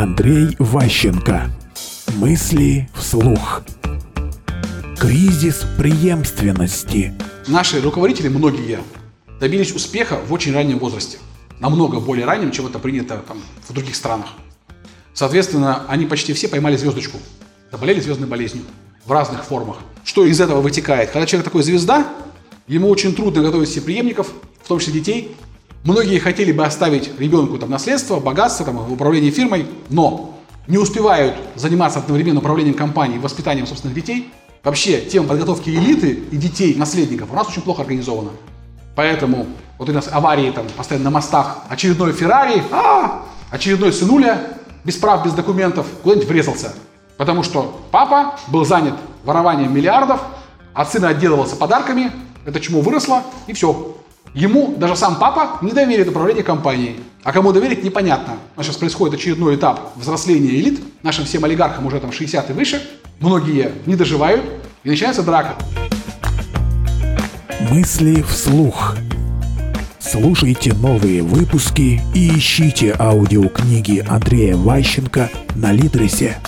Андрей Ващенко. Мысли вслух. Кризис преемственности. Наши руководители, многие, добились успеха в очень раннем возрасте. Намного более раннем, чем это принято там, в других странах. Соответственно, они почти все поймали звездочку. Заболели звездной болезнью в разных формах. Что из этого вытекает? Когда человек такой звезда, ему очень трудно готовить себе преемников, в том числе детей. Многие хотели бы оставить ребенку там, наследство, богатство, там, управление фирмой, но не успевают заниматься одновременно управлением компанией, воспитанием собственных детей. Вообще, тема подготовки элиты и детей, наследников у нас очень плохо организована. Поэтому вот у нас аварии там постоянно на мостах, очередной Феррари, а, очередной сынуля, без прав, без документов, куда-нибудь врезался. Потому что папа был занят ворованием миллиардов, а сын отделывался подарками, это чему выросло, и все. Ему даже сам папа не доверит управление компанией. А кому доверить, непонятно. Сейчас происходит очередной этап взросления элит. Нашим всем олигархам уже там 60 и выше. Многие не доживают. И начинается драка. Мысли вслух. Слушайте новые выпуски и ищите аудиокниги Андрея Ващенко на Литресе.